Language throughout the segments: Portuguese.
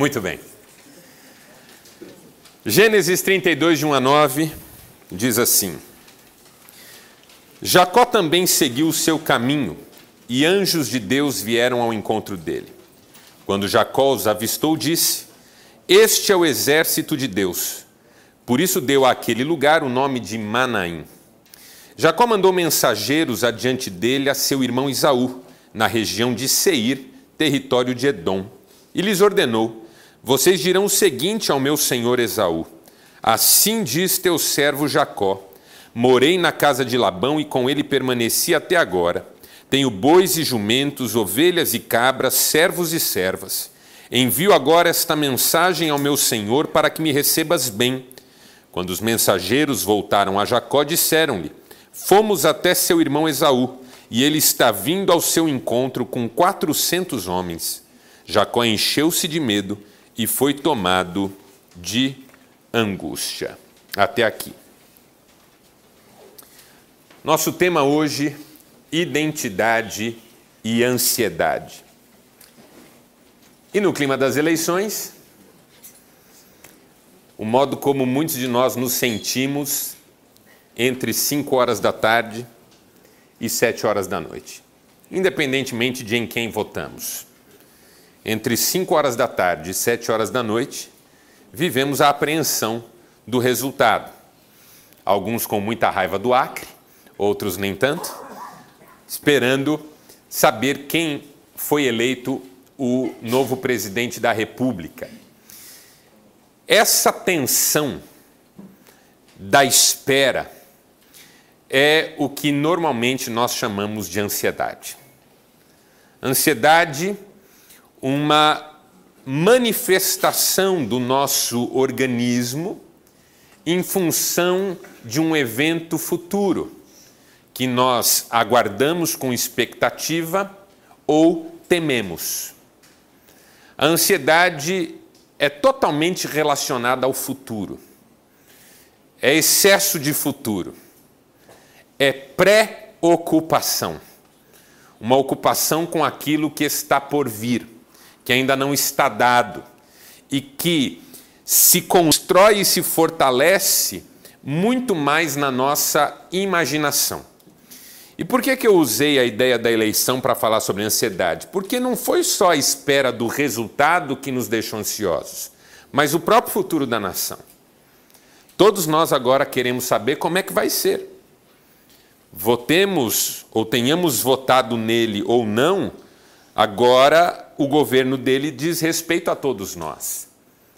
Muito bem. Gênesis 32, de 1 a 9, diz assim: Jacó também seguiu o seu caminho, e anjos de Deus vieram ao encontro dele. Quando Jacó os avistou, disse: Este é o exército de Deus. Por isso deu àquele lugar o nome de Manaim. Jacó mandou mensageiros adiante dele a seu irmão Isaú, na região de Seir, território de Edom, e lhes ordenou: Vocês dirão o seguinte ao meu senhor Esaú: Assim diz teu servo Jacó: Morei na casa de Labão e com ele permaneci até agora. Tenho bois e jumentos, ovelhas e cabras, servos e servas. Envio agora esta mensagem ao meu senhor para que me recebas bem. Quando os mensageiros voltaram a Jacó, disseram-lhe: Fomos até seu irmão Esaú, e ele está vindo ao seu encontro com quatrocentos homens. Jacó encheu-se de medo e foi tomado de angústia. Até aqui. Nosso tema hoje identidade e ansiedade. E no clima das eleições, o modo como muitos de nós nos sentimos entre 5 horas da tarde e 7 horas da noite, independentemente de em quem votamos. Entre 5 horas da tarde e 7 horas da noite, vivemos a apreensão do resultado. Alguns com muita raiva do Acre, outros nem tanto esperando saber quem foi eleito o novo presidente da República. Essa tensão da espera é o que normalmente nós chamamos de ansiedade. Ansiedade, uma manifestação do nosso organismo em função de um evento futuro que nós aguardamos com expectativa ou tememos. A ansiedade é totalmente relacionada ao futuro. É excesso de futuro. É pré-ocupação. Uma ocupação com aquilo que está por vir, que ainda não está dado e que se constrói e se fortalece muito mais na nossa imaginação. E por que, que eu usei a ideia da eleição para falar sobre ansiedade? Porque não foi só a espera do resultado que nos deixou ansiosos, mas o próprio futuro da nação. Todos nós agora queremos saber como é que vai ser. Votemos ou tenhamos votado nele ou não, agora o governo dele diz respeito a todos nós.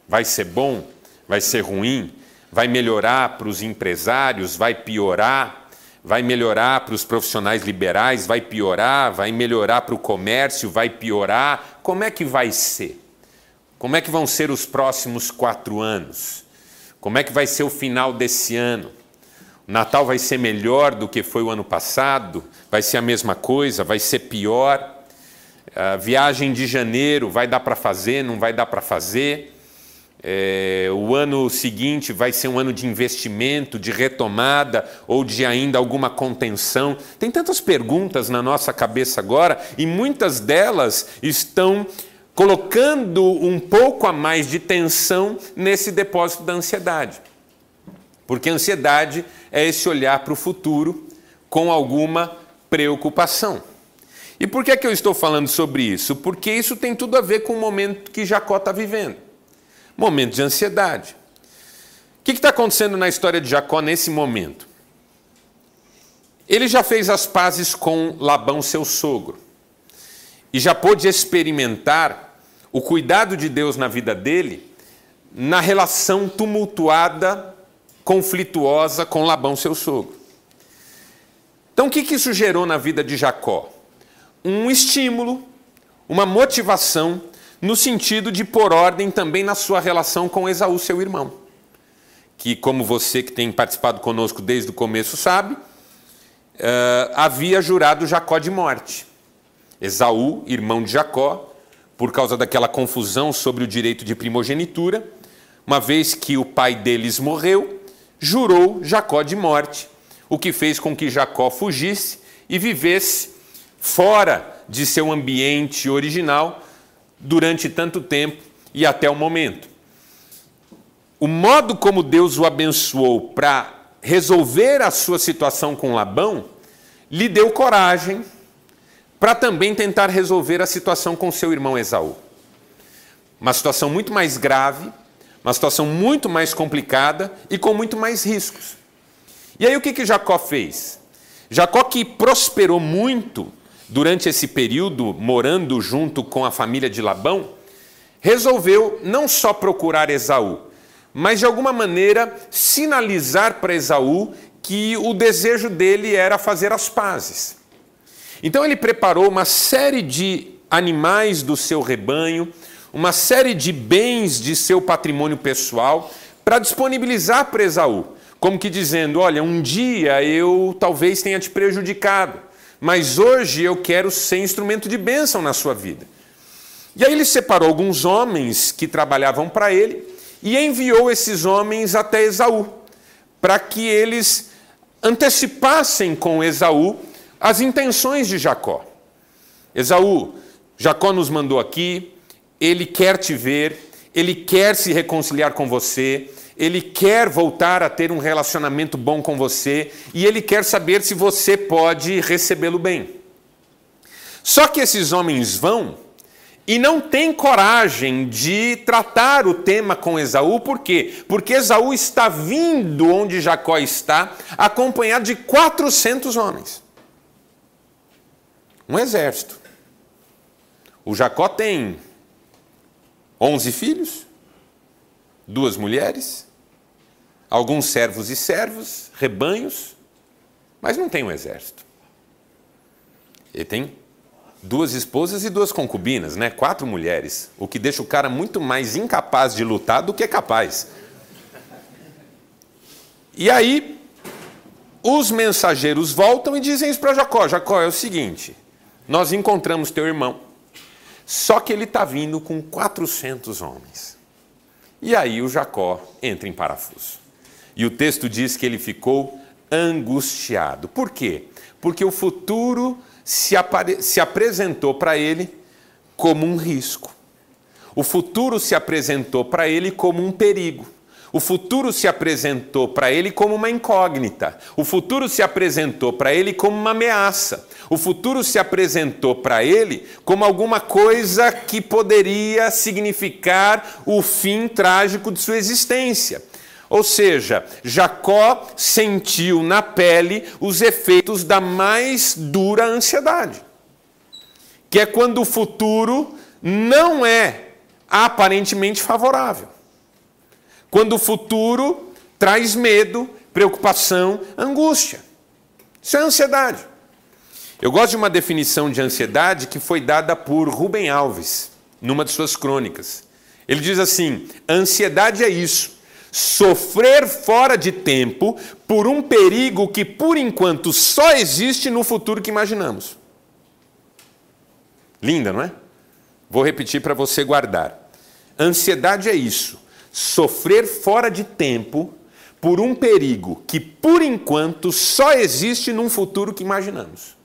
Vai ser bom? Vai ser ruim? Vai melhorar para os empresários? Vai piorar? vai melhorar para os profissionais liberais, vai piorar, vai melhorar para o comércio, vai piorar. Como é que vai ser? Como é que vão ser os próximos quatro anos? Como é que vai ser o final desse ano? O Natal vai ser melhor do que foi o ano passado? Vai ser a mesma coisa? Vai ser pior? A viagem de janeiro vai dar para fazer? Não vai dar para fazer? É, o ano seguinte vai ser um ano de investimento, de retomada ou de ainda alguma contenção? Tem tantas perguntas na nossa cabeça agora e muitas delas estão colocando um pouco a mais de tensão nesse depósito da ansiedade. Porque a ansiedade é esse olhar para o futuro com alguma preocupação. E por que, é que eu estou falando sobre isso? Porque isso tem tudo a ver com o momento que Jacó está vivendo momento de ansiedade. O que está acontecendo na história de Jacó nesse momento? Ele já fez as pazes com Labão, seu sogro, e já pôde experimentar o cuidado de Deus na vida dele na relação tumultuada, conflituosa com Labão, seu sogro. Então, o que isso gerou na vida de Jacó? Um estímulo, uma motivação no sentido de pôr ordem também na sua relação com Esaú, seu irmão. Que, como você que tem participado conosco desde o começo sabe, uh, havia jurado Jacó de morte. Esaú, irmão de Jacó, por causa daquela confusão sobre o direito de primogenitura, uma vez que o pai deles morreu, jurou Jacó de morte, o que fez com que Jacó fugisse e vivesse fora de seu ambiente original, durante tanto tempo e até o momento. O modo como Deus o abençoou para resolver a sua situação com Labão lhe deu coragem para também tentar resolver a situação com seu irmão Esaú. Uma situação muito mais grave, uma situação muito mais complicada e com muito mais riscos. E aí o que, que Jacó fez? Jacó, que prosperou muito durante esse período, morando junto com a família de Labão, resolveu não só procurar Esaú, mas de alguma maneira sinalizar para Esaú que o desejo dele era fazer as pazes. Então ele preparou uma série de animais do seu rebanho, uma série de bens de seu patrimônio pessoal para disponibilizar para Esaú, como que dizendo: Olha, um dia eu talvez tenha te prejudicado, mas hoje eu quero ser instrumento de bênção na sua vida. E aí ele separou alguns homens que trabalhavam para ele e enviou esses homens até Esaú, para que eles antecipassem com Esaú as intenções de Jacó. Esaú, Jacó nos mandou aqui, ele quer te ver, ele quer se reconciliar com você, ele quer voltar a ter um relacionamento bom com você e ele quer saber se você pode recebê-lo bem. Só que esses homens vão e não têm coragem de tratar o tema com Esaú, por quê? Porque Esaú está vindo onde Jacó está, acompanhado de 400 homens. Um exército. O Jacó tem 11 filhos, duas mulheres, alguns servos e servos, rebanhos, mas não tem um exército. Ele tem duas esposas e duas concubinas, né? Quatro mulheres, o que deixa o cara muito mais incapaz de lutar do que capaz. E aí os mensageiros voltam e dizem isso para Jacó: Jacó, é o seguinte, nós encontramos teu irmão só que ele está vindo com 400 homens. E aí o Jacó entra em parafuso. E o texto diz que ele ficou angustiado. Por quê? Porque o futuro se, se apresentou para ele como um risco. O futuro se apresentou para ele como um perigo. O futuro se apresentou para ele como uma incógnita. O futuro se apresentou para ele como uma ameaça. O futuro se apresentou para ele como alguma coisa que poderia significar o fim trágico de sua existência. Ou seja, Jacó sentiu na pele os efeitos da mais dura ansiedade, que é quando o futuro não é aparentemente favorável. Quando o futuro traz medo, preocupação, angústia. Isso é ansiedade. Eu gosto de uma definição de ansiedade que foi dada por Rubem Alves, numa de suas crônicas. Ele diz assim: ansiedade é isso, sofrer fora de tempo por um perigo que por enquanto só existe no futuro que imaginamos. Linda, não é? Vou repetir para você guardar. Ansiedade é isso, sofrer fora de tempo por um perigo que, por enquanto, só existe num futuro que imaginamos.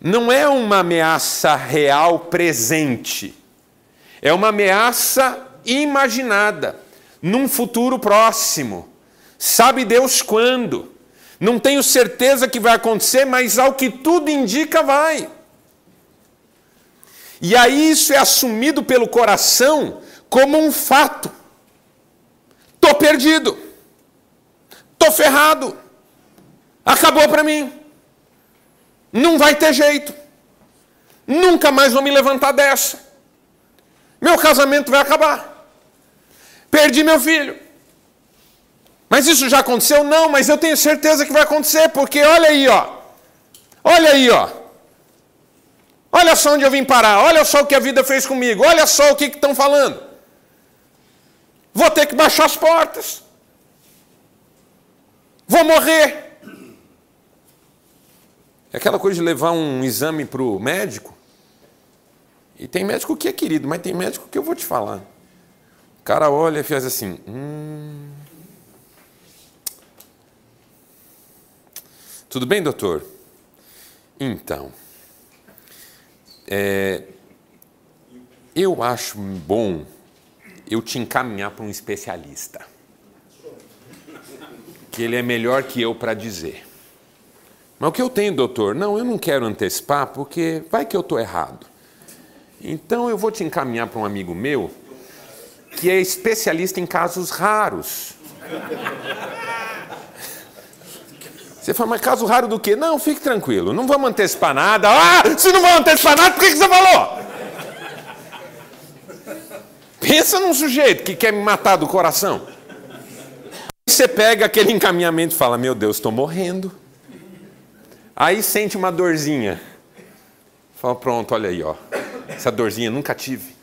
Não é uma ameaça real presente, é uma ameaça imaginada, num futuro próximo. Sabe Deus quando? Não tenho certeza que vai acontecer, mas ao que tudo indica, vai. E aí isso é assumido pelo coração como um fato. Tô perdido. Tô ferrado. Acabou para mim. Não vai ter jeito. Nunca mais vou me levantar dessa. Meu casamento vai acabar. Perdi meu filho. Mas isso já aconteceu? Não, mas eu tenho certeza que vai acontecer, porque olha aí, ó. Olha aí, ó. Olha só onde eu vim parar. Olha só o que a vida fez comigo. Olha só o que estão falando. Vou ter que baixar as portas. Vou morrer. É aquela coisa de levar um exame para o médico. E tem médico que é querido, mas tem médico que eu vou te falar. Cara olha e faz assim. Hum... Tudo bem, doutor? Então. É, Eu acho bom eu te encaminhar para um especialista. Que ele é melhor que eu para dizer. Mas o que eu tenho, doutor? Não, eu não quero antecipar, porque vai que eu estou errado. Então eu vou te encaminhar para um amigo meu que é especialista em casos raros. Você fala, mas caso raro do quê? Não, fique tranquilo, não vamos antecipar nada. Ah, se não vamos antecipar nada, por que, que você falou? Pensa num sujeito que quer me matar do coração. Você pega aquele encaminhamento e fala: Meu Deus, estou morrendo. Aí sente uma dorzinha. Fala: Pronto, olha aí, ó. Essa dorzinha nunca tive.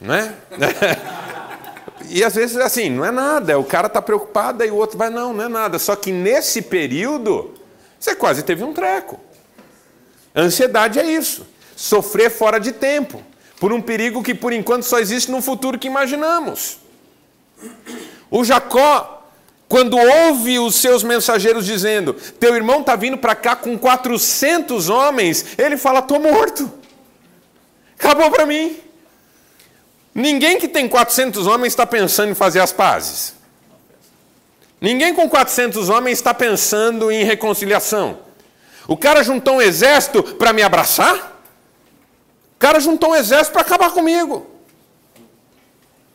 Não é? E às vezes assim, não é nada, o cara está preocupado e o outro vai, não, não é nada. Só que nesse período, você quase teve um treco. ansiedade é isso. Sofrer fora de tempo por um perigo que por enquanto só existe no futuro que imaginamos. O Jacó, quando ouve os seus mensageiros dizendo: Teu irmão está vindo para cá com 400 homens, ele fala: Estou morto. Acabou para mim. Ninguém que tem 400 homens está pensando em fazer as pazes. Ninguém com 400 homens está pensando em reconciliação. O cara juntou um exército para me abraçar? cara juntou um exército para acabar comigo.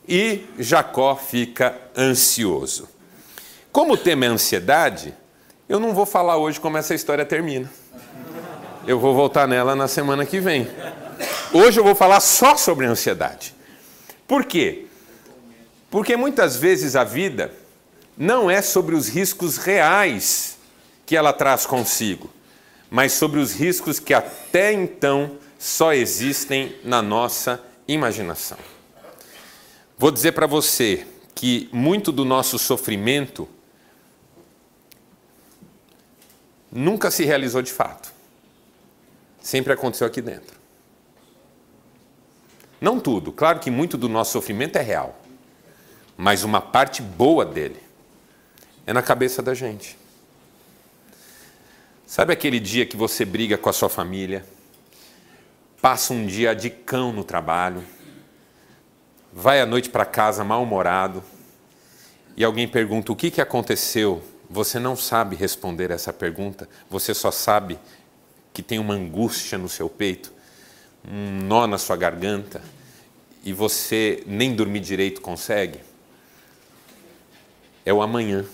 E Jacó fica ansioso. Como o tema é ansiedade, eu não vou falar hoje como essa história termina. Eu vou voltar nela na semana que vem. Hoje eu vou falar só sobre ansiedade. Por quê? Porque muitas vezes a vida não é sobre os riscos reais que ela traz consigo, mas sobre os riscos que até então só existem na nossa imaginação. Vou dizer para você que muito do nosso sofrimento nunca se realizou de fato. Sempre aconteceu aqui dentro. Não tudo, claro que muito do nosso sofrimento é real, mas uma parte boa dele é na cabeça da gente. Sabe aquele dia que você briga com a sua família? passa um dia de cão no trabalho, vai à noite para casa mal-humorado e alguém pergunta o que, que aconteceu, você não sabe responder essa pergunta, você só sabe que tem uma angústia no seu peito, um nó na sua garganta e você nem dormir direito consegue. É o amanhã.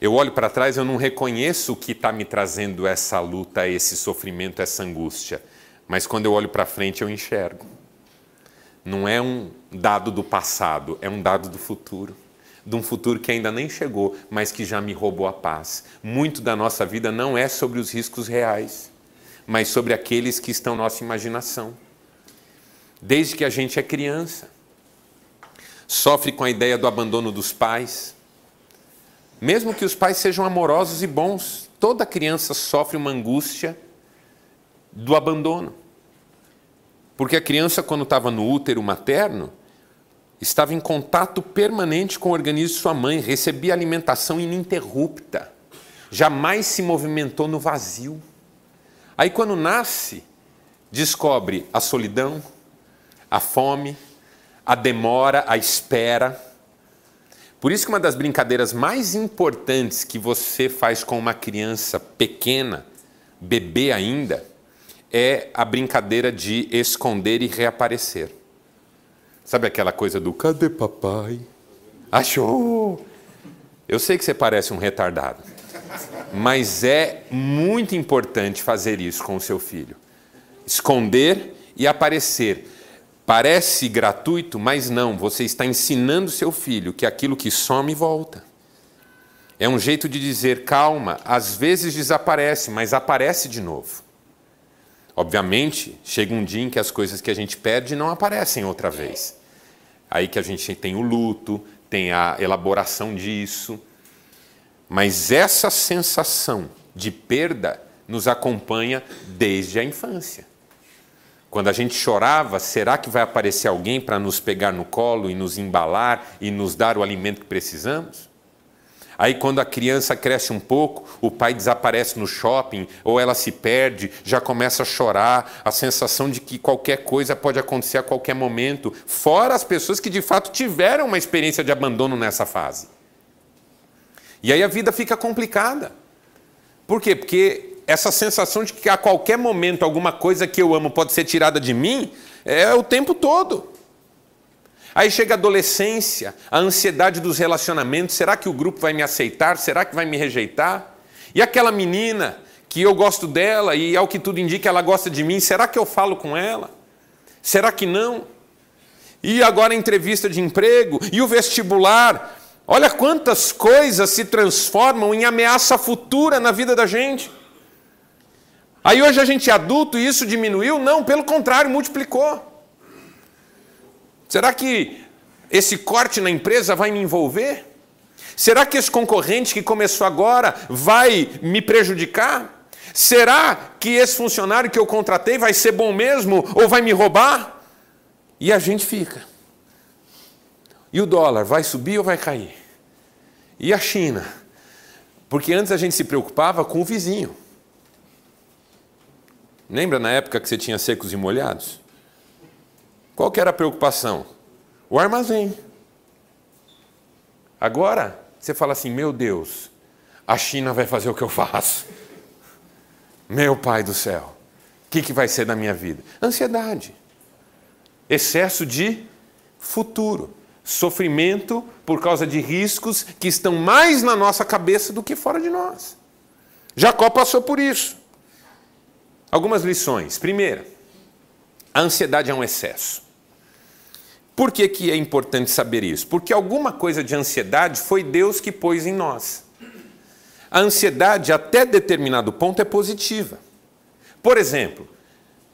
Eu olho para trás, eu não reconheço o que está me trazendo essa luta, esse sofrimento, essa angústia. Mas quando eu olho para frente, eu enxergo. Não é um dado do passado, é um dado do futuro. De um futuro que ainda nem chegou, mas que já me roubou a paz. Muito da nossa vida não é sobre os riscos reais, mas sobre aqueles que estão na nossa imaginação. Desde que a gente é criança, sofre com a ideia do abandono dos pais. Mesmo que os pais sejam amorosos e bons, toda criança sofre uma angústia do abandono. Porque a criança, quando estava no útero materno, estava em contato permanente com o organismo de sua mãe, recebia alimentação ininterrupta, jamais se movimentou no vazio. Aí, quando nasce, descobre a solidão, a fome, a demora, a espera. Por isso que uma das brincadeiras mais importantes que você faz com uma criança pequena, bebê ainda, é a brincadeira de esconder e reaparecer. Sabe aquela coisa do cadê papai? Achou! Eu sei que você parece um retardado, mas é muito importante fazer isso com o seu filho. Esconder e aparecer. Parece gratuito, mas não, você está ensinando seu filho que aquilo que some volta. É um jeito de dizer calma, às vezes desaparece, mas aparece de novo. Obviamente, chega um dia em que as coisas que a gente perde não aparecem outra vez. Aí que a gente tem o luto, tem a elaboração disso. Mas essa sensação de perda nos acompanha desde a infância. Quando a gente chorava, será que vai aparecer alguém para nos pegar no colo e nos embalar e nos dar o alimento que precisamos? Aí, quando a criança cresce um pouco, o pai desaparece no shopping ou ela se perde, já começa a chorar, a sensação de que qualquer coisa pode acontecer a qualquer momento, fora as pessoas que de fato tiveram uma experiência de abandono nessa fase. E aí a vida fica complicada. Por quê? Porque essa sensação de que a qualquer momento alguma coisa que eu amo pode ser tirada de mim é o tempo todo. Aí chega a adolescência, a ansiedade dos relacionamentos: será que o grupo vai me aceitar? Será que vai me rejeitar? E aquela menina que eu gosto dela e, ao que tudo indica, ela gosta de mim, será que eu falo com ela? Será que não? E agora a entrevista de emprego e o vestibular. Olha quantas coisas se transformam em ameaça futura na vida da gente. Aí hoje a gente é adulto e isso diminuiu? Não, pelo contrário, multiplicou. Será que esse corte na empresa vai me envolver? Será que esse concorrente que começou agora vai me prejudicar? Será que esse funcionário que eu contratei vai ser bom mesmo ou vai me roubar? E a gente fica. E o dólar vai subir ou vai cair? E a China? Porque antes a gente se preocupava com o vizinho. Lembra na época que você tinha secos e molhados? Qual que era a preocupação? O armazém. Agora, você fala assim: meu Deus, a China vai fazer o que eu faço. Meu Pai do céu, o que, que vai ser da minha vida? Ansiedade, excesso de futuro, sofrimento por causa de riscos que estão mais na nossa cabeça do que fora de nós. Jacó passou por isso. Algumas lições. Primeira, a ansiedade é um excesso. Por que, que é importante saber isso? Porque alguma coisa de ansiedade foi Deus que pôs em nós. A ansiedade, até determinado ponto, é positiva. Por exemplo,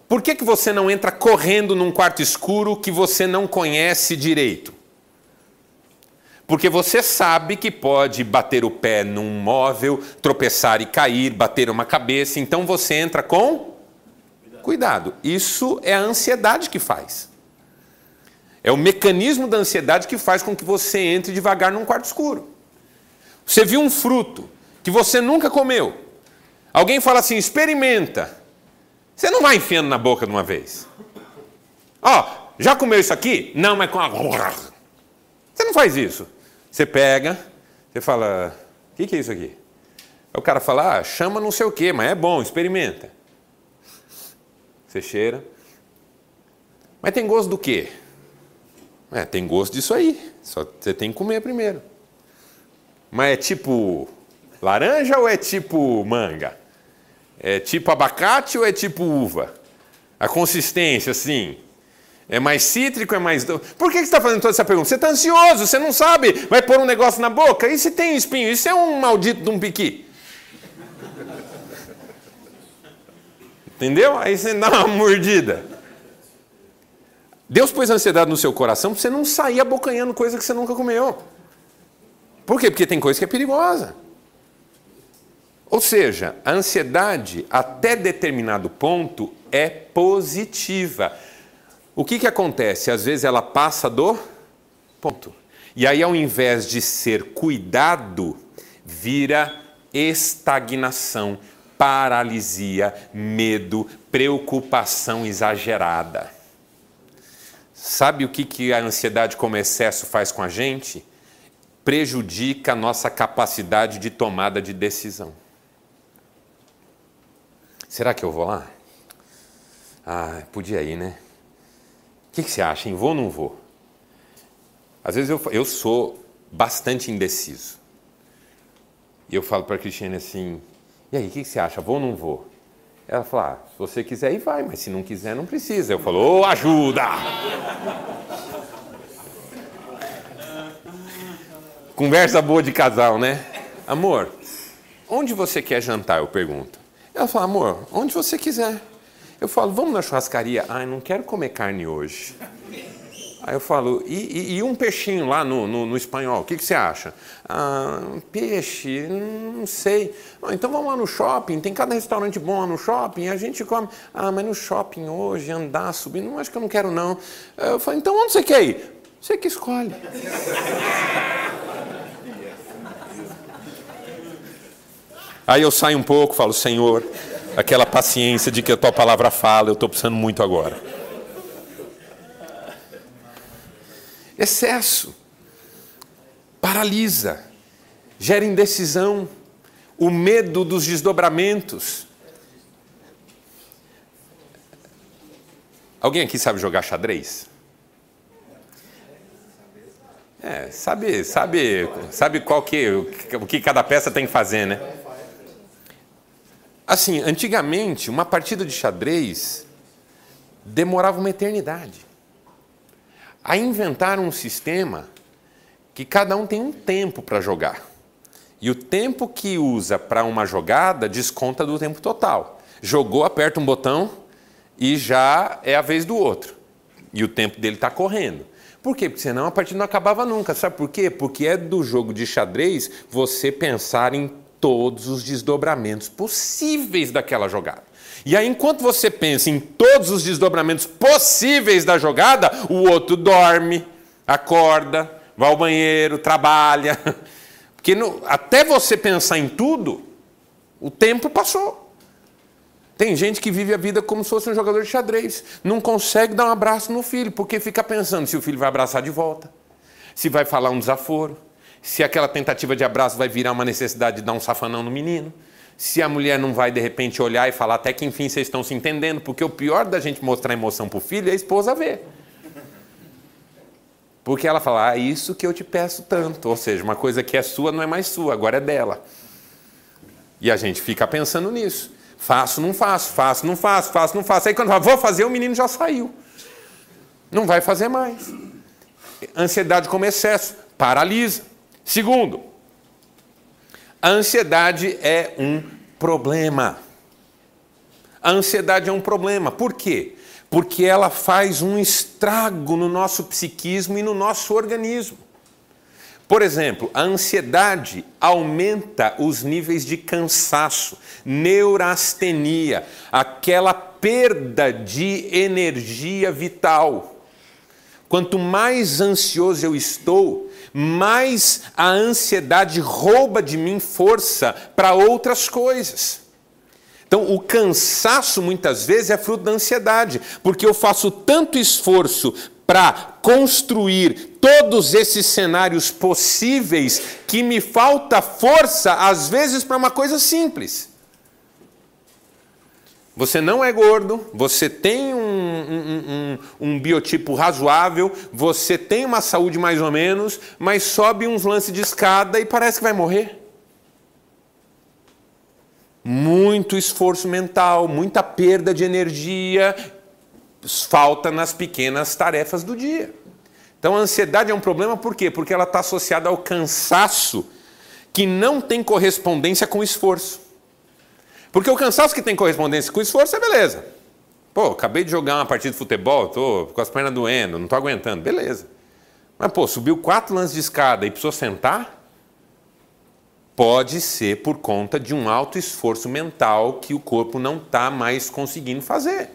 por que, que você não entra correndo num quarto escuro que você não conhece direito? Porque você sabe que pode bater o pé num móvel, tropeçar e cair, bater uma cabeça, então você entra com cuidado. Isso é a ansiedade que faz. É o mecanismo da ansiedade que faz com que você entre devagar num quarto escuro. Você viu um fruto que você nunca comeu. Alguém fala assim: experimenta. Você não vai enfiando na boca de uma vez. Ó, oh, já comeu isso aqui? Não, mas com a. Você não faz isso. Você pega, você fala: o que, que é isso aqui? Aí o cara fala: ah, chama não sei o quê, mas é bom, experimenta. Você cheira. Mas tem gosto do quê? É, tem gosto disso aí. Só você tem que comer primeiro. Mas é tipo laranja ou é tipo manga? É tipo abacate ou é tipo uva? A consistência, assim. É mais cítrico, é mais. Por que você está fazendo toda essa pergunta? Você está ansioso, você não sabe, vai pôr um negócio na boca. E se tem espinho? Isso é um maldito de um piqui. Entendeu? Aí você dá uma mordida. Deus pôs ansiedade no seu coração para você não sair abocanhando coisa que você nunca comeu. Por quê? Porque tem coisa que é perigosa. Ou seja, a ansiedade, até determinado ponto, é positiva. O que, que acontece? Às vezes ela passa do ponto. E aí, ao invés de ser cuidado, vira estagnação, paralisia, medo, preocupação exagerada. Sabe o que, que a ansiedade como excesso faz com a gente? Prejudica a nossa capacidade de tomada de decisão. Será que eu vou lá? Ah, podia ir, né? Que, que você acha, hein? Vou ou não vou? Às vezes eu, eu sou bastante indeciso. E eu falo para a Cristiane assim: e aí, o que, que você acha? Vou ou não vou? Ela fala: ah, se você quiser ir, vai, mas se não quiser, não precisa. Eu falo: ô, oh, ajuda! Conversa boa de casal, né? Amor, onde você quer jantar? Eu pergunto. Ela fala: amor, onde você quiser. Eu falo: vamos na churrascaria. Ah, não quero comer carne hoje. Aí eu falo, e, e, e um peixinho lá no, no, no espanhol, o que, que, você acha? Ah, peixe, não sei. Ah, então vamos lá no shopping, tem cada restaurante bom lá no shopping, a gente come. Ah, mas no shopping hoje, andar, subir, não acho que eu não quero não. Eu falo, então onde você quer ir? Você que escolhe. Aí eu saio um pouco, falo, Senhor, aquela paciência de que a tua palavra fala, eu estou precisando muito agora. Excesso paralisa, gera indecisão, o medo dos desdobramentos. Alguém aqui sabe jogar xadrez? É, sabe, sabe, sabe qual que, o que cada peça tem que fazer, né? Assim, antigamente, uma partida de xadrez demorava uma eternidade. Aí inventaram um sistema que cada um tem um tempo para jogar. E o tempo que usa para uma jogada desconta do tempo total. Jogou, aperta um botão e já é a vez do outro. E o tempo dele está correndo. Por quê? Porque senão a partida não acabava nunca. Sabe por quê? Porque é do jogo de xadrez você pensar em todos os desdobramentos possíveis daquela jogada. E aí, enquanto você pensa em todos os desdobramentos possíveis da jogada, o outro dorme, acorda, vai ao banheiro, trabalha. Porque no, até você pensar em tudo, o tempo passou. Tem gente que vive a vida como se fosse um jogador de xadrez. Não consegue dar um abraço no filho, porque fica pensando se o filho vai abraçar de volta, se vai falar um desaforo, se aquela tentativa de abraço vai virar uma necessidade de dar um safanão no menino, se a mulher não vai de repente olhar e falar até que enfim vocês estão se entendendo, porque o pior da gente mostrar emoção para o filho é a esposa ver. Porque ela fala, ah, isso que eu te peço tanto. Ou seja, uma coisa que é sua não é mais sua, agora é dela. E a gente fica pensando nisso. Faço, não faço, faço, não faço, faço, não faço. Aí quando fala, vou fazer, o menino já saiu. Não vai fazer mais. Ansiedade como excesso, paralisa. Segundo, a ansiedade é um problema. A ansiedade é um problema. Por quê? Porque ela faz um estrago no nosso psiquismo e no nosso organismo. Por exemplo, a ansiedade aumenta os níveis de cansaço, neurastenia, aquela perda de energia vital. Quanto mais ansioso eu estou, mais a ansiedade rouba de mim força para outras coisas. Então, o cansaço muitas vezes é fruto da ansiedade, porque eu faço tanto esforço para construir todos esses cenários possíveis que me falta força, às vezes, para uma coisa simples. Você não é gordo, você tem um, um, um, um, biotipo razoável, você tem uma saúde mais ou menos, mas sobe uns lances de escada e parece que vai morrer. Muito esforço mental, muita perda de energia, falta nas pequenas tarefas do dia. Então a ansiedade é um problema por quê? Porque ela está associada ao cansaço que não tem correspondência com o esforço. Porque o cansaço que tem correspondência com esforço é beleza. Pô, acabei de jogar uma partida de futebol, estou com as pernas doendo, não estou aguentando, beleza. Mas, pô, subiu quatro lances de escada e precisou sentar? Pode ser por conta de um alto esforço mental que o corpo não está mais conseguindo fazer.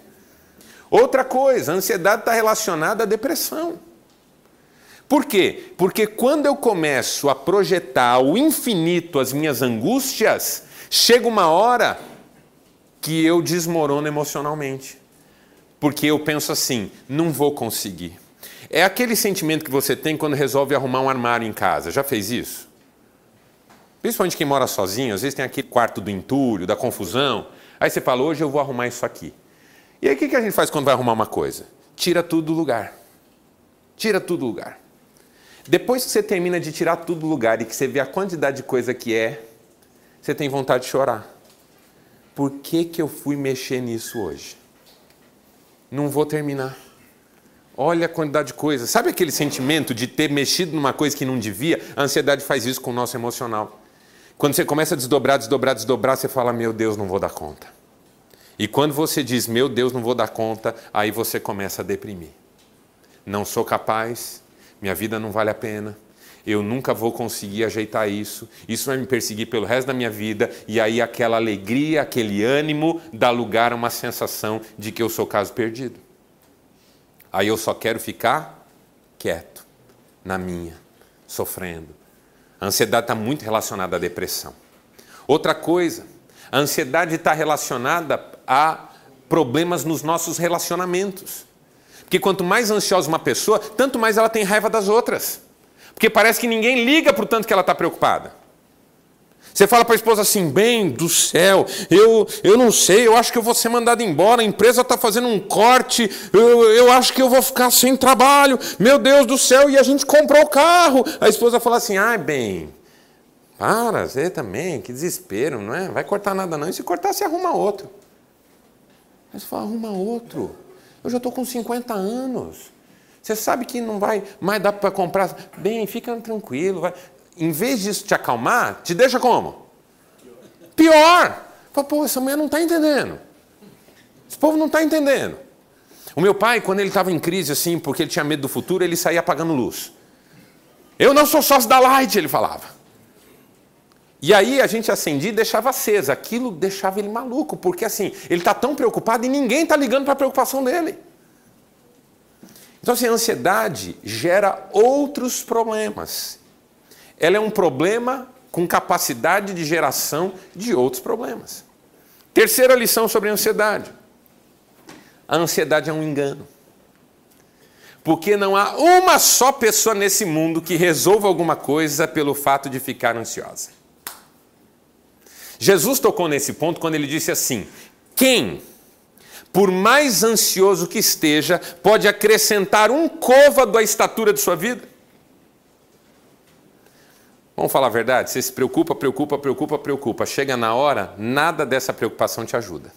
Outra coisa, a ansiedade está relacionada à depressão. Por quê? Porque quando eu começo a projetar ao infinito as minhas angústias, chega uma hora que eu desmorono emocionalmente. Porque eu penso assim: não vou conseguir. É aquele sentimento que você tem quando resolve arrumar um armário em casa. Já fez isso? Principalmente quem mora sozinho, às vezes tem aquele quarto do entulho, da confusão. Aí você fala: hoje eu vou arrumar isso aqui. E aí o que a gente faz quando vai arrumar uma coisa? Tira tudo do lugar. Tira tudo do lugar. Depois que você termina de tirar tudo do lugar e que você vê a quantidade de coisa que é, você tem vontade de chorar. Por que, que eu fui mexer nisso hoje? Não vou terminar. Olha a quantidade de coisa. Sabe aquele sentimento de ter mexido numa coisa que não devia? A ansiedade faz isso com o nosso emocional. Quando você começa a desdobrar, desdobrar, desdobrar, você fala: Meu Deus, não vou dar conta. E quando você diz, meu Deus, não vou dar conta, aí você começa a deprimir. Não sou capaz, minha vida não vale a pena, eu nunca vou conseguir ajeitar isso, isso vai me perseguir pelo resto da minha vida, e aí aquela alegria, aquele ânimo dá lugar a uma sensação de que eu sou caso perdido. Aí eu só quero ficar quieto, na minha, sofrendo. A ansiedade está muito relacionada à depressão. Outra coisa, a ansiedade está relacionada a problemas nos nossos relacionamentos. Porque quanto mais ansiosa uma pessoa, tanto mais ela tem raiva das outras. Porque parece que ninguém liga para o tanto que ela está preocupada. Você fala para a esposa assim: bem do céu, eu, eu não sei, eu acho que eu vou ser mandado embora, a empresa está fazendo um corte, eu, eu acho que eu vou ficar sem trabalho, meu Deus do céu, e a gente comprou o carro. A esposa fala assim: ai, bem, para, você também, que desespero, não é? Vai cortar nada não, e se cortar, você arruma outro. Aí você fala: arruma outro. Eu já estou com 50 anos. Você sabe que não vai mais dar para comprar. Bem, fica tranquilo. Vai em vez disso te acalmar, te deixa como? Pior. Fala, pô, essa mulher não está entendendo. Esse povo não está entendendo. O meu pai, quando ele estava em crise assim, porque ele tinha medo do futuro, ele saía apagando luz. Eu não sou sócio da Light, ele falava. E aí a gente acendia e deixava acesa. Aquilo deixava ele maluco, porque assim, ele está tão preocupado e ninguém está ligando para a preocupação dele. Então, assim, a ansiedade gera outros problemas ela é um problema com capacidade de geração de outros problemas. Terceira lição sobre a ansiedade. A ansiedade é um engano. Porque não há uma só pessoa nesse mundo que resolva alguma coisa pelo fato de ficar ansiosa. Jesus tocou nesse ponto quando ele disse assim: Quem, por mais ansioso que esteja, pode acrescentar um côvado à estatura de sua vida? Vamos falar a verdade? Você se preocupa, preocupa, preocupa, preocupa. Chega na hora, nada dessa preocupação te ajuda.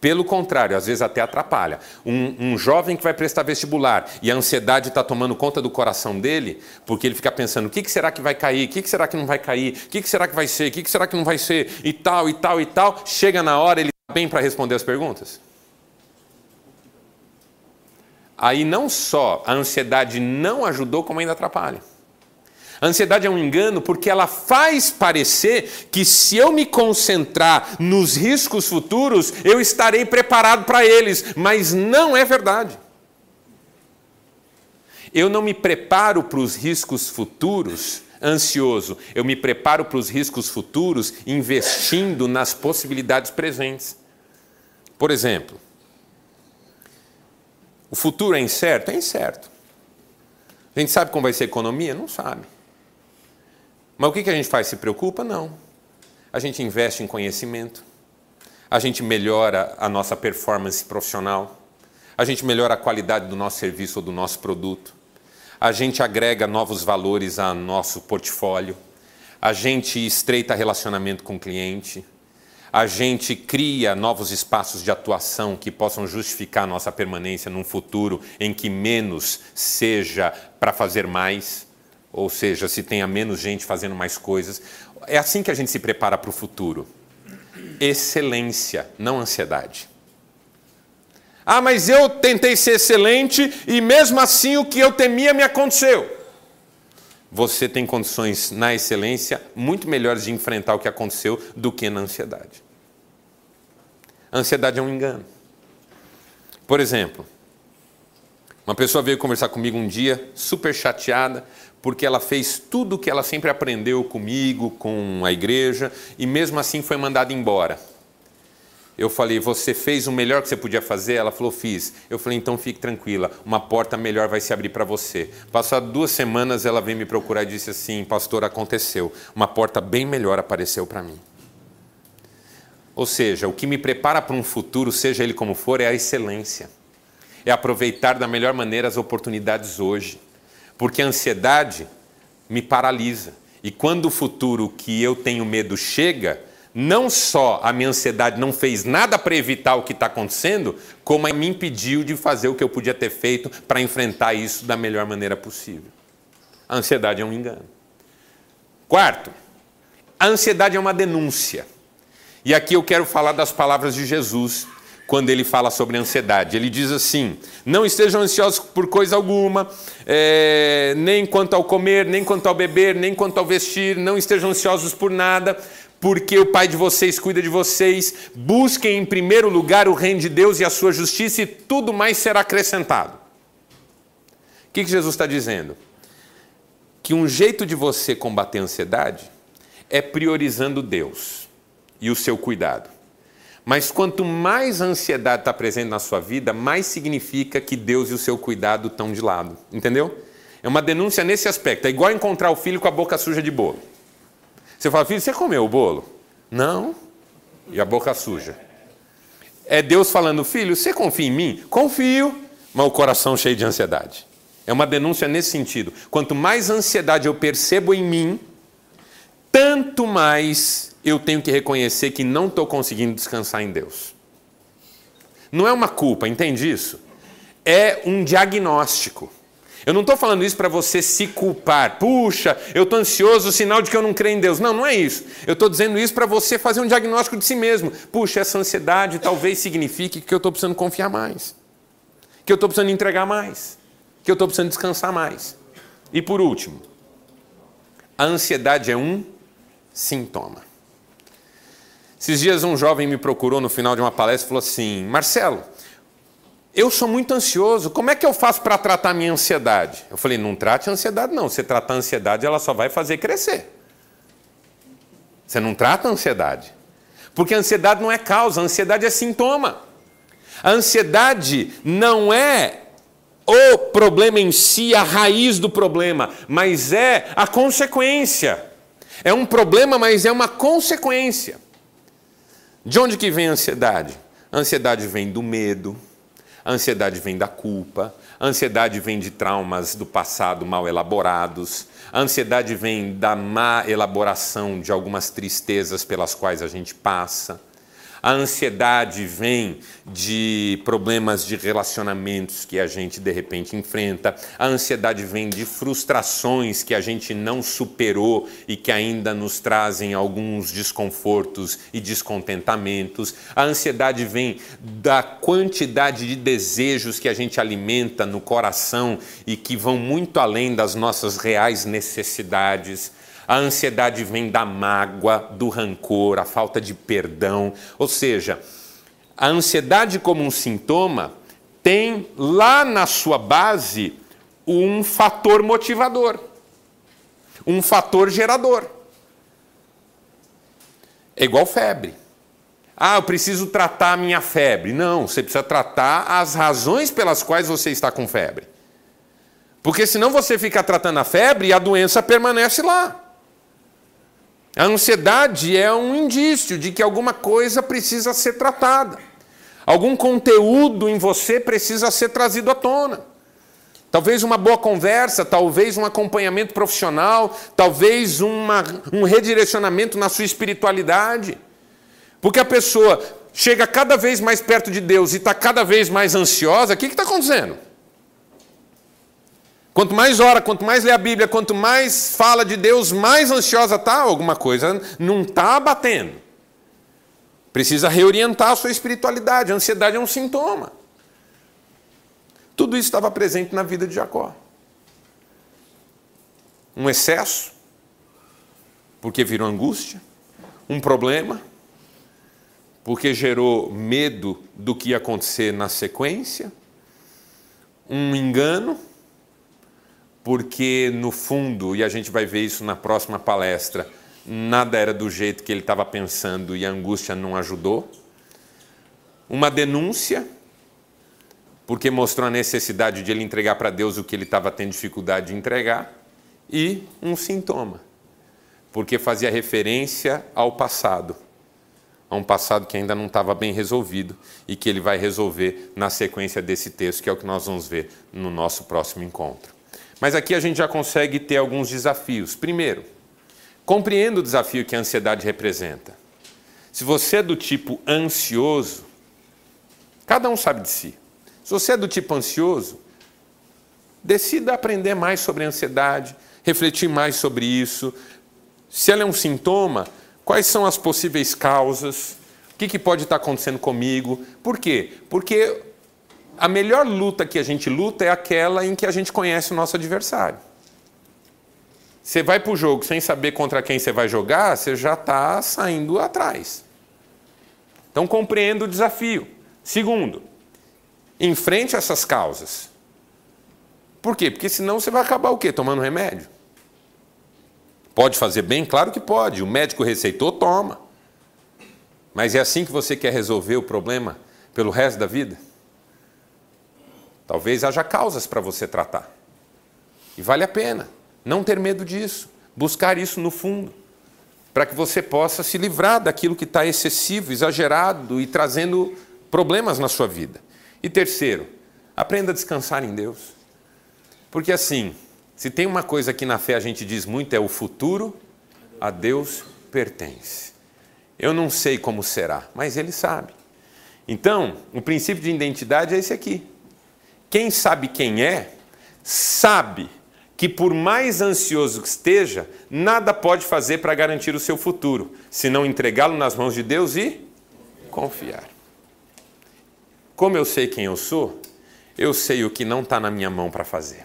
Pelo contrário, às vezes até atrapalha. Um, um jovem que vai prestar vestibular e a ansiedade está tomando conta do coração dele, porque ele fica pensando: o que, que será que vai cair? O que, que será que não vai cair? O que, que será que vai ser? O que, que será que não vai ser? E tal, e tal, e tal. Chega na hora, ele bem para responder as perguntas? Aí não só a ansiedade não ajudou, como ainda atrapalha. A ansiedade é um engano porque ela faz parecer que se eu me concentrar nos riscos futuros, eu estarei preparado para eles, mas não é verdade. Eu não me preparo para os riscos futuros ansioso, eu me preparo para os riscos futuros investindo nas possibilidades presentes. Por exemplo, o futuro é incerto? É incerto. A gente sabe como vai ser a economia? Não sabe. Mas o que a gente faz? Se preocupa? Não. A gente investe em conhecimento, a gente melhora a nossa performance profissional, a gente melhora a qualidade do nosso serviço ou do nosso produto, a gente agrega novos valores ao nosso portfólio, a gente estreita relacionamento com o cliente, a gente cria novos espaços de atuação que possam justificar nossa permanência num futuro em que menos seja para fazer mais ou seja, se tenha menos gente fazendo mais coisas. É assim que a gente se prepara para o futuro. Excelência, não ansiedade. Ah, mas eu tentei ser excelente e mesmo assim o que eu temia me aconteceu. Você tem condições na excelência muito melhores de enfrentar o que aconteceu do que na ansiedade. A ansiedade é um engano. Por exemplo, uma pessoa veio conversar comigo um dia, super chateada, porque ela fez tudo o que ela sempre aprendeu comigo, com a igreja, e mesmo assim foi mandada embora. Eu falei, você fez o melhor que você podia fazer? Ela falou, fiz. Eu falei, então fique tranquila, uma porta melhor vai se abrir para você. Passadas duas semanas, ela veio me procurar e disse assim: Pastor, aconteceu. Uma porta bem melhor apareceu para mim. Ou seja, o que me prepara para um futuro, seja ele como for, é a excelência. É aproveitar da melhor maneira as oportunidades hoje porque a ansiedade me paralisa. E quando o futuro que eu tenho medo chega, não só a minha ansiedade não fez nada para evitar o que está acontecendo, como me impediu de fazer o que eu podia ter feito para enfrentar isso da melhor maneira possível. A ansiedade é um engano. Quarto, a ansiedade é uma denúncia. E aqui eu quero falar das palavras de Jesus quando ele fala sobre ansiedade. Ele diz assim: Não estejam ansiosos por coisa alguma, é, nem quanto ao comer, nem quanto ao beber, nem quanto ao vestir, não estejam ansiosos por nada, porque o Pai de vocês cuida de vocês. Busquem em primeiro lugar o reino de Deus e a sua justiça, e tudo mais será acrescentado. O que, Jesus está dizendo? Que um jeito de você combater a ansiedade é priorizando Deus e o seu cuidado. Mas quanto mais a ansiedade está presente na sua vida, mais significa que Deus e o seu cuidado estão de lado. Entendeu? É uma denúncia nesse aspecto. É igual encontrar o filho com a boca suja de bolo. Você fala, filho, você comeu o bolo? Não. E a boca suja. É Deus falando, filho, você confia em mim? Confio, mas o coração cheio de ansiedade. É uma denúncia nesse sentido. Quanto mais ansiedade eu percebo em mim, tanto mais eu tenho que reconhecer que não estou conseguindo descansar em Deus. Não é uma culpa, entende isso? É um diagnóstico. Eu não estou falando isso para você se culpar. Puxa, eu estou ansioso, sinal de que eu não creio em Deus. Não, não é isso. Eu estou dizendo isso para você fazer um diagnóstico de si mesmo. Puxa, essa ansiedade talvez signifique que eu estou precisando confiar mais, que eu estou precisando entregar mais, que eu estou precisando descansar mais. E por último, a ansiedade é um sintoma. Esses dias um jovem me procurou no final de uma palestra e falou assim: Marcelo, eu sou muito ansioso, como é que eu faço para tratar a minha ansiedade? Eu falei: não trate a ansiedade, não. Você tratar a ansiedade, ela só vai fazer crescer. Você não trata a ansiedade. Porque a ansiedade não é causa, a ansiedade é sintoma. A ansiedade não é o problema em si, a raiz do problema, mas é a consequência. É um problema, mas é uma consequência. De onde que vem a ansiedade? A ansiedade vem do medo, a ansiedade vem da culpa, a ansiedade vem de traumas do passado mal elaborados, a ansiedade vem da má elaboração de algumas tristezas pelas quais a gente passa. A ansiedade vem de problemas de relacionamentos que a gente de repente enfrenta. A ansiedade vem de frustrações que a gente não superou e que ainda nos trazem alguns desconfortos e descontentamentos. A ansiedade vem da quantidade de desejos que a gente alimenta no coração e que vão muito além das nossas reais necessidades. A ansiedade vem da mágoa, do rancor, a falta de perdão. Ou seja, a ansiedade, como um sintoma, tem lá na sua base um fator motivador, um fator gerador. É igual febre. Ah, eu preciso tratar a minha febre. Não, você precisa tratar as razões pelas quais você está com febre. Porque senão você fica tratando a febre e a doença permanece lá. A ansiedade é um indício de que alguma coisa precisa ser tratada. Algum conteúdo em você precisa ser trazido à tona. Talvez uma boa conversa, talvez um acompanhamento profissional, talvez uma, um redirecionamento na sua espiritualidade. Porque a pessoa chega cada vez mais perto de Deus e está cada vez mais ansiosa, o que está acontecendo? Quanto mais ora, quanto mais lê a Bíblia, quanto mais fala de Deus, mais ansiosa está, alguma coisa não está batendo. Precisa reorientar a sua espiritualidade. A ansiedade é um sintoma. Tudo isso estava presente na vida de Jacó. Um excesso, porque virou angústia, um problema, porque gerou medo do que ia acontecer na sequência, um engano, porque no fundo, e a gente vai ver isso na próxima palestra, nada era do jeito que ele estava pensando e a angústia não ajudou. Uma denúncia, porque mostrou a necessidade de ele entregar para Deus o que ele estava tendo dificuldade de entregar, e um sintoma, porque fazia referência ao passado, a um passado que ainda não estava bem resolvido e que ele vai resolver na sequência desse texto, que é o que nós vamos ver no nosso próximo encontro. Mas aqui a gente já consegue ter alguns desafios. Primeiro, compreenda o desafio que a ansiedade representa. Se você é do tipo ansioso, cada um sabe de si. Se você é do tipo ansioso, decida aprender mais sobre a ansiedade, refletir mais sobre isso. Se ela é um sintoma, quais são as possíveis causas? O que, que pode estar acontecendo comigo? Por quê? Porque a melhor luta que a gente luta é aquela em que a gente conhece o nosso adversário. Você vai para o jogo sem saber contra quem você vai jogar, você já está saindo atrás. Então compreenda o desafio. Segundo, enfrente essas causas. Por quê? Porque senão você vai acabar o quê? Tomando remédio. Pode fazer bem? Claro que pode. O médico receitou, toma. Mas é assim que você quer resolver o problema pelo resto da vida? Talvez haja causas para você tratar. E vale a pena não ter medo disso, buscar isso no fundo, para que você possa se livrar daquilo que está excessivo, exagerado e trazendo problemas na sua vida. E terceiro, aprenda a descansar em Deus. Porque assim, se tem uma coisa que na fé a gente diz muito é o futuro a Deus pertence. Eu não sei como será, mas Ele sabe. Então, o princípio de identidade é esse aqui. Quem sabe quem é, sabe que por mais ansioso que esteja, nada pode fazer para garantir o seu futuro, senão entregá-lo nas mãos de Deus e confiar. Como eu sei quem eu sou, eu sei o que não está na minha mão para fazer.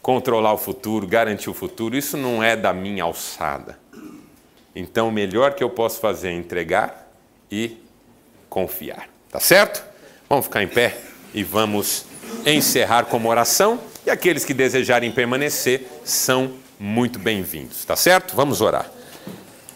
Controlar o futuro, garantir o futuro, isso não é da minha alçada. Então, o melhor que eu posso fazer é entregar e confiar. Tá certo? Vamos ficar em pé e vamos encerrar como oração. E aqueles que desejarem permanecer são muito bem-vindos. Tá certo? Vamos orar.